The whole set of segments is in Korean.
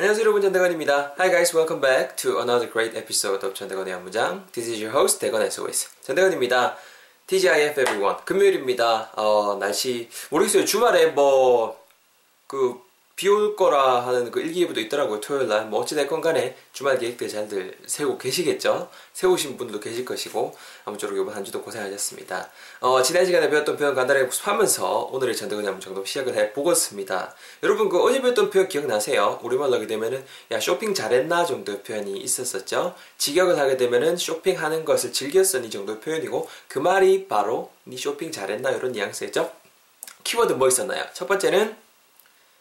안녕하세요 여러분 전대건입니다. Hi guys, welcome back to another great episode of 전대건의 한무장. This is your host 대건 SOS 전대건입니다. TGIF everyone. 금요일입니다. 어, 날씨 모르겠어요. 주말에 뭐 그 비 올 거라 하는 그 일기예보도 있더라고요. 토요일 날. 뭐 어찌됐건 간에 주말 계획들 잘들 세우고 계시겠죠? 세우신 분들도 계실 것이고, 아무쪼록 이번 한 주도 고생하셨습니다. 어, 지난 시간에 배웠던 표현 간단하게 복습하면서 오늘의 전대근의 한번 정도 시작을 해보겠습니다. 여러분 그 어제 배웠던 표현 기억나세요? 우리말로 하게 되면은, 야, 쇼핑 잘했나 정도의 표현이 있었었죠? 직역을 하게 되면은 쇼핑하는 것을 즐겼으니 정도의 표현이고, 그 말이 바로 니 쇼핑 잘했나 이런 뉘앙스였죠? 키워드 뭐 있었나요? 첫 번째는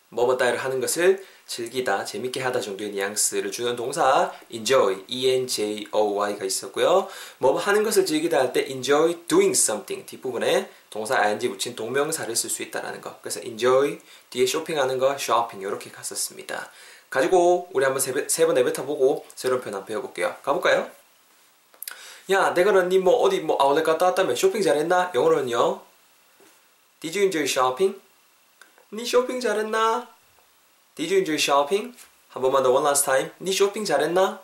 뭐뭐다를 하는 것을 즐기다, 재밌게 하다 정도의 뉘앙스를 주는 동사 enjoy, e-n-j-o-y가 있었고요. 뭐 하는 것을 즐기다 할 때 enjoy doing something 뒷부분에 동사 ing 붙인 동명사를 쓸 수 있다라는 거. 그래서 enjoy 뒤에 쇼핑하는 거 shopping 이렇게 갔었습니다. 가지고 우리 한번 세번 내뱉어 보고 새로운 표현 한번 배워볼게요. 가볼까요? 야, 내가 너니 뭐 어디 뭐 아울렛 갔다 왔다며 쇼핑 잘했나? 영어로는요. Did you enjoy shopping? 니 쇼핑 잘했나? Did you enjoy shopping? 한 번만 더 one last time. 니 쇼핑 잘했나?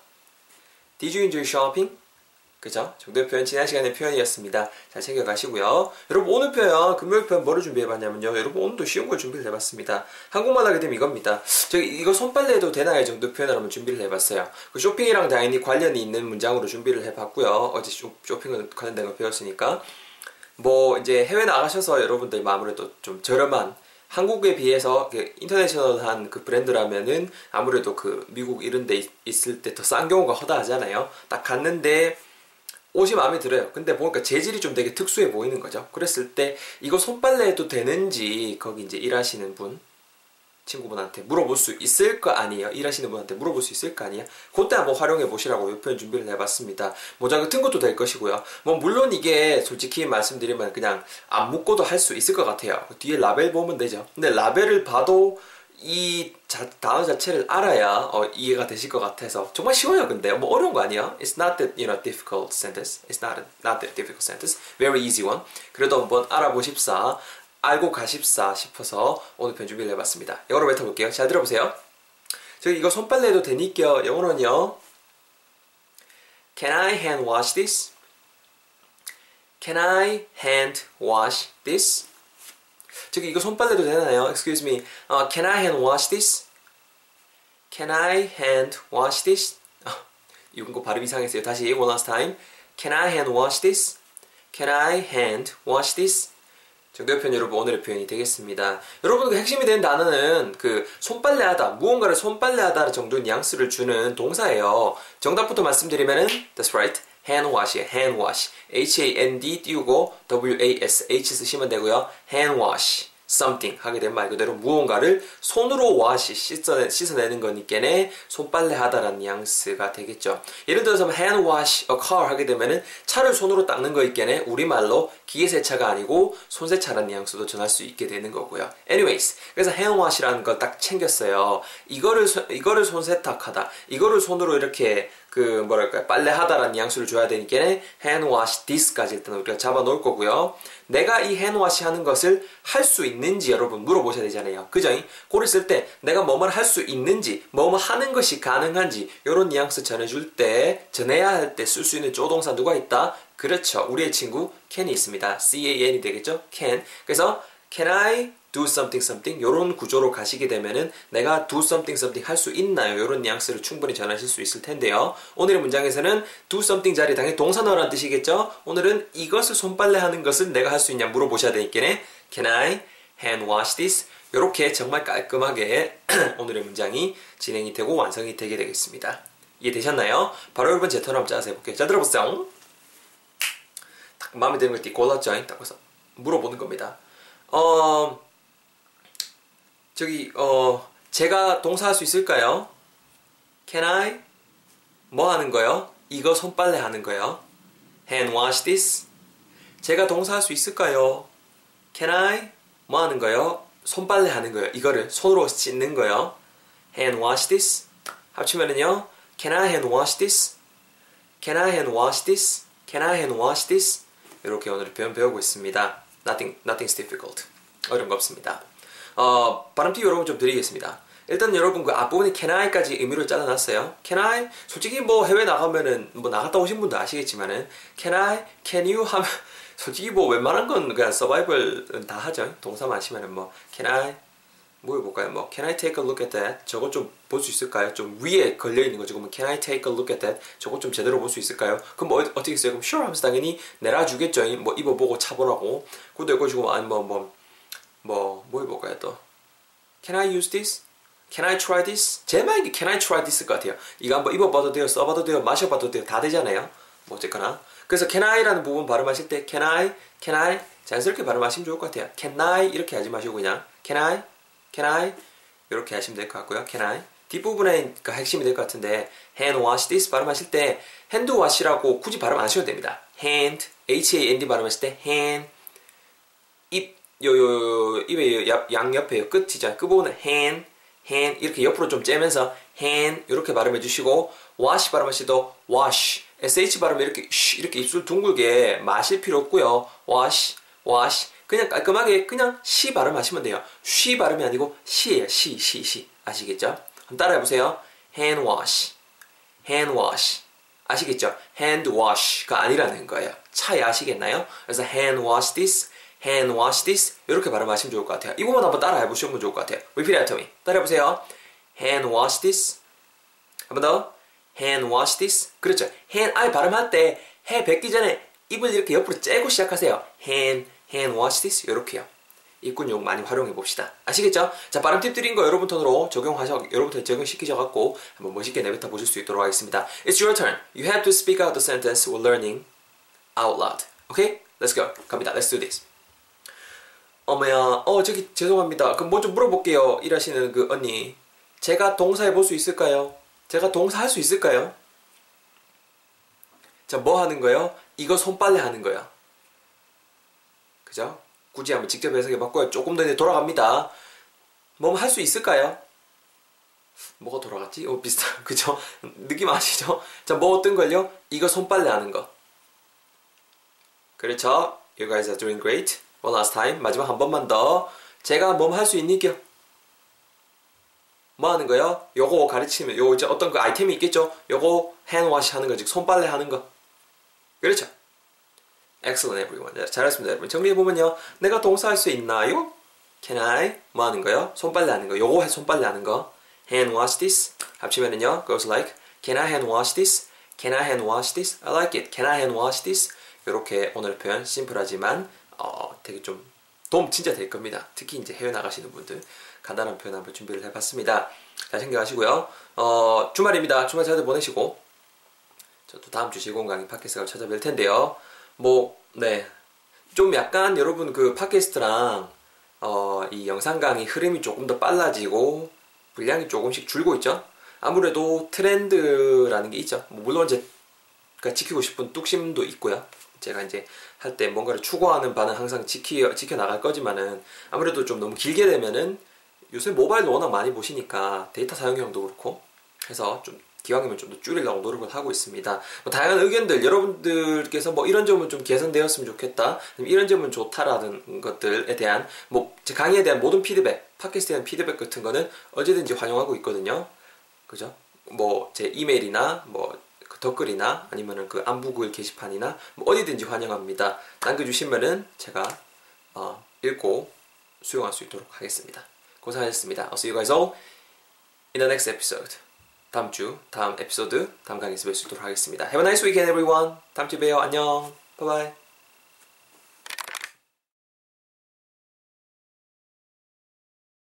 Did you enjoy shopping? 그죠? 정도의 표현 지난 시간의 표현이었습니다. 잘 챙겨가시고요. 여러분 오늘 표현 금요일 표현 뭐를 준비해봤냐면요. 여러분 오늘도 쉬운 걸 준비를 해봤습니다. 한국말 하게 되면 이겁니다. 저기 이거 손빨래 해도 되나요? 정도 표현을 한번 준비를 해봤어요. 그 쇼핑이랑 당연히 관련이 있는 문장으로 준비를 해봤고요. 어제 쇼, 쇼핑을 관련된 걸 배웠으니까 뭐 이제 해외 나가셔서 여러분들 아무래도 좀 저렴한 한국에 비해서 인터내셔널한 그 브랜드라면은 아무래도 그 미국 이런 데 있을 때 더 싼 경우가 허다하잖아요. 딱 갔는데 옷이 마음에 들어요. 근데 보니까 재질이 좀 되게 특수해 보이는 거죠. 그랬을 때 이거 손빨래 해도 되는지 거기 이제 일하시는 분 친구분한테 물어볼 수 있을 거 아니에요. 일하시는 분한테 물어볼 수 있을 거 아니에요. 그때 한번 활용해 보시라고 이 표현 준비를 해봤습니다. 모자 같은 것도 될 것이고요. 뭐 물론 이게 솔직히 말씀드리면 그냥 안 묶고도 할 수 있을 것 같아요. 그 뒤에 라벨 보면 되죠. 근데 라벨을 봐도 이 자, 단어 자체를 알아야 어, 이해가 되실 것 같아서 정말 쉬워요. 근데 뭐 어려운 거 아니야? It's not that you know difficult sentence. It's not a, not that difficult sentence. Very easy one. 그래도 한번 알아보십사. 알고 가십사 싶어서 오늘 편 준비를 해봤습니다. 영어로 뱉어볼게요. 잘 들어보세요. 저기 이거 손빨래 해도 되니까 영어로는요. Can I hand wash this? Can I hand wash this? 저기 이거 손빨래도 되나요? Excuse me. Uh, can I hand wash this? Can I hand wash this? 어, 이거 발음 이상했어요. 다시 one last time. Can I hand wash this? Can I hand wash this? 정도의 표현 여러분 오늘의 표현이 되겠습니다. 여러분 그 핵심이 되는 단어는 그 손빨래하다, 무언가를 손빨래하다 정도의 뉘앙스를 주는 동사예요. 정답부터 말씀드리면은 that's right. hand wash, hand wash. H-A-N-D 띄우고 W-A-S-H 쓰시면 되고요. hand wash. Something 하게 되면 말 그대로 무언가를 손으로 와시 씻어내, 씻어내는 거니까네 손빨래 하다라는 뉘앙스가 되겠죠. 예를 들어서 hand wash a car 하게 되면은 차를 손으로 닦는 거 있겠네 우리말로 기계세차가 아니고 손세차라는 뉘앙스도 전할 수 있게 되는 거고요. anyways 그래서 hand wash라는 걸 딱 챙겼어요. 이거를 이거를 손세탁하다 이거를 손으로 이렇게 그 뭐랄까요 빨래하다라는 뉘앙스를 줘야 되니까 hand wash this까지 일단 우리가 잡아 놓을 거고요. 내가 이 hand wash 하는 것을 할 수 있는 지 여러분 물어보셔야 되잖아요. 그죠? 고를 쓸 때 내가 뭐뭐 할 수 있는지 뭐뭐 하는 것이 가능한지 이런 뉘앙스 전해줄 때 전해야 할 때 쓸 수 있는 조동사 누가 있다? 그렇죠. 우리의 친구 can이 있습니다. C-A-N이 되겠죠? can. 그래서 can I do something something 이런 구조로 가시게 되면은 내가 do something something 할 수 있나요? 이런 뉘앙스를 충분히 전하실 수 있을 텐데요. 오늘의 문장에서는 do something 자리 당연히 동사 넣으라는 뜻이겠죠? 오늘은 이것을 손빨래 하는 것을 내가 할 수 있냐 물어보셔야 되니까 can I hand wash this? 이렇게 정말 깔끔하게 오늘의 문장이 진행이 되고 완성이 되게 되겠습니다. 이해되셨나요? 바로 여러분 제 한번 짜서 해볼게요. 자 들어보세요. 딱 마음에 드는 걸띠 골랐죠? 딱 그래서 물어보는 겁니다. 어... 저기 어 제가 동사 할 수 있을까요? Can I 뭐 하는 거요? 이거 손빨래 하는 거요. Hand wash this. 제가 동사 할 수 있을까요? Can I 뭐 하는 거요? 손빨래 하는 거요. 이거를 손으로 씻는 거요. Hand wash this. 합치면은요. Can I hand wash this? Can I hand wash this? Can I hand wash this? 이렇게 오늘 표현 배우고 있습니다. Nothing, nothing's difficult. 어려운 거 없습니다. 어, 발음 팁 여러분 좀 드리겠습니다. 일단 여러분 그 앞부분에 can I까지 의미를 짜놨어요. can I 솔직히 뭐 해외 나가면은 뭐 나갔다 오신 분도 아시겠지만은 can I, can you 하면 솔직히 뭐 웬만한 건 그냥 서바이벌은 다 하죠. 동사만 하시면은 뭐 can I 뭐 해볼까요? 뭐 can I take a look at that? 저거 좀 볼 수 있을까요? 좀 위에 걸려 있는 거죠. 그러면 can I take a look at that? 저거 좀 제대로 볼 수 있을까요? 그럼 뭐 어 떻게 했어요? 그럼 sure 하면서 당연히 내놔주겠죠. 뭐 입어보고 차보라고. 그것도 해가지고 아니 뭐뭐 뭐 뭐 해볼까요 또? Can I use this? Can I try this? 제 마인드 Can I try this 것 같아요. 이거 한번 입어봐도 돼요, 써봐도 돼요, 마셔봐도 돼요, 다 되잖아요. 뭐 어쨌거나. 그래서 Can I라는 부분 발음하실 때 Can I, Can I 자연스럽게 발음하시면 좋을 것 같아요. Can I 이렇게 하지 마시고 그냥 Can I, Can I 이렇게 하시면 될 것 같고요. Can I 뒷부분에 그 핵심이 될 것 같은데 hand wash this 발음하실 때 hand wash라고 굳이 발음 안 하셔도 됩니다. hand, H-A-N-D 발음하실 때 hand 입, 요, 요, 요, 입의 요, 양옆에 끝이죠. 그 부분은 hand, hand 이렇게 옆으로 좀 째면서 hand 이렇게 발음해 주시고 wash 발음하실 때도 wash sh 발음 이렇게 이렇게 입술 둥글게 마실 필요 없고요. wash, wash 그냥 깔끔하게 그냥 시 발음하시면 돼요. 쉬 발음이 아니고 시예요. 시, 시, 시 아시겠죠? 한번 따라해 보세요. hand wash, hand wash 아시겠죠? hand wash가 아니라는 거예요. 차이 아시겠나요? 그래서 hand wash this hand wash this 이렇게 발음하시면 좋을 것 같아요. 이 부분 한번 따라 해 보시면 좋을 것 같아요. Repeat after me. 따라 해 보세요. hand wash this 한 번 더. hand wash this 그렇죠. hand I 발음할 때 해 뱉기 전에 입을 이렇게 옆으로 째고 시작하세요. hand hand wash this 이렇게요. 입군용 많이 활용해 봅시다. 아시겠죠? 자 발음 팁 드린 거 여러분 톤으로 적용하셔 여러분한테 적용시키셔 갖고 한번 멋있게 내뱉어 보실 수 있도록 하겠습니다. It's your turn. You have to speak out the sentence we're learning out loud. Okay? Let's go. 갑니다. Let's do this. 어머야, 어, 저기, 죄송합니다. 그럼 뭐 좀 물어볼게요. 일하시는 그 언니. 제가 동사 해 볼 수 있을까요? 제가 동사 할 수 있을까요? 자, 뭐 하는 거요? 이거 손빨래 하는 거야. 그죠? 굳이 한번 직접 해석해 봤고요. 조금 더 이제 돌아갑니다. 뭐 할 수 있을까요? 뭐가 돌아갔지? 어, 비슷한, 그죠? 느낌 아시죠? 자, 뭐 어떤 걸요? 이거 손빨래 하는 거. 그렇죠? You guys are doing great. One last time. 마지막 한 번만 더. 제가 뭐할수 있니겨? 뭐 하는 거요? 요거 가르치면, 요 이제 어떤 그 아이템이 있겠죠? 요거 핸워시 하는 거, 즉 손빨래 하는 거. 그렇죠? Excellent everyone. 네, 잘했습니다 여러분. 정리해보면요. 내가 동사 할 수 있나요? Can I? 뭐 하는 거요? 손빨래 하는 거. 요거 손빨래 하는 거. Hand wash this. 합치면은요. Goes like Can I hand wash this? Can I hand wash this? I like it. Can I hand wash this? 이렇게 오늘 표현 심플하지만 어, 되게 좀 도움 진짜 될 겁니다. 특히 이제 해외 나가시는 분들 간단한 표현 한번 준비를 해봤습니다. 잘 챙겨가시고요. 어, 주말입니다. 주말 잘 보내시고 저도 다음 주 실공 강의 팟캐스트가 찾아뵐 텐데요. 뭐, 네. 좀 약간 여러분 그 팟캐스트랑 어, 이 영상 강의 흐름이 조금 더 빨라지고 분량이 조금씩 줄고 있죠. 아무래도 트렌드라는 게 있죠. 뭐 물론 이제 지키고 싶은 뚝심도 있고요. 제가 이제 할 때 뭔가를 추구하는 바는 항상 지키, 지켜 나갈 거지만은 아무래도 좀 너무 길게 되면은 요새 모바일도 워낙 많이 보시니까 데이터 사용량도 그렇고 해서 좀 기왕이면 좀 더 줄이려고 노력을 하고 있습니다. 뭐 다양한 의견들 여러분들께서 뭐 이런 점은 좀 개선되었으면 좋겠다, 이런 점은 좋다라는 것들에 대한 뭐 제 강의에 대한 모든 피드백, 팟캐스트에 대한 피드백 같은 거는 언제든지 환영하고 있거든요. 그죠? 뭐 제 이메일이나 뭐 댓글이나 아니면은 그 안부글 게시판이나 뭐 어디든지 환영합니다. 남겨주시면은 제가 어, 읽고 수용할 수 있도록 하겠습니다. 고생하셨습니다. I'll see you guys all in the next episode. 다음 주 다음 에피소드 다음 강의에서 뵐 수 있도록 하겠습니다. Have a nice weekend everyone. 다음 주에 봬요. 안녕. 바이바이.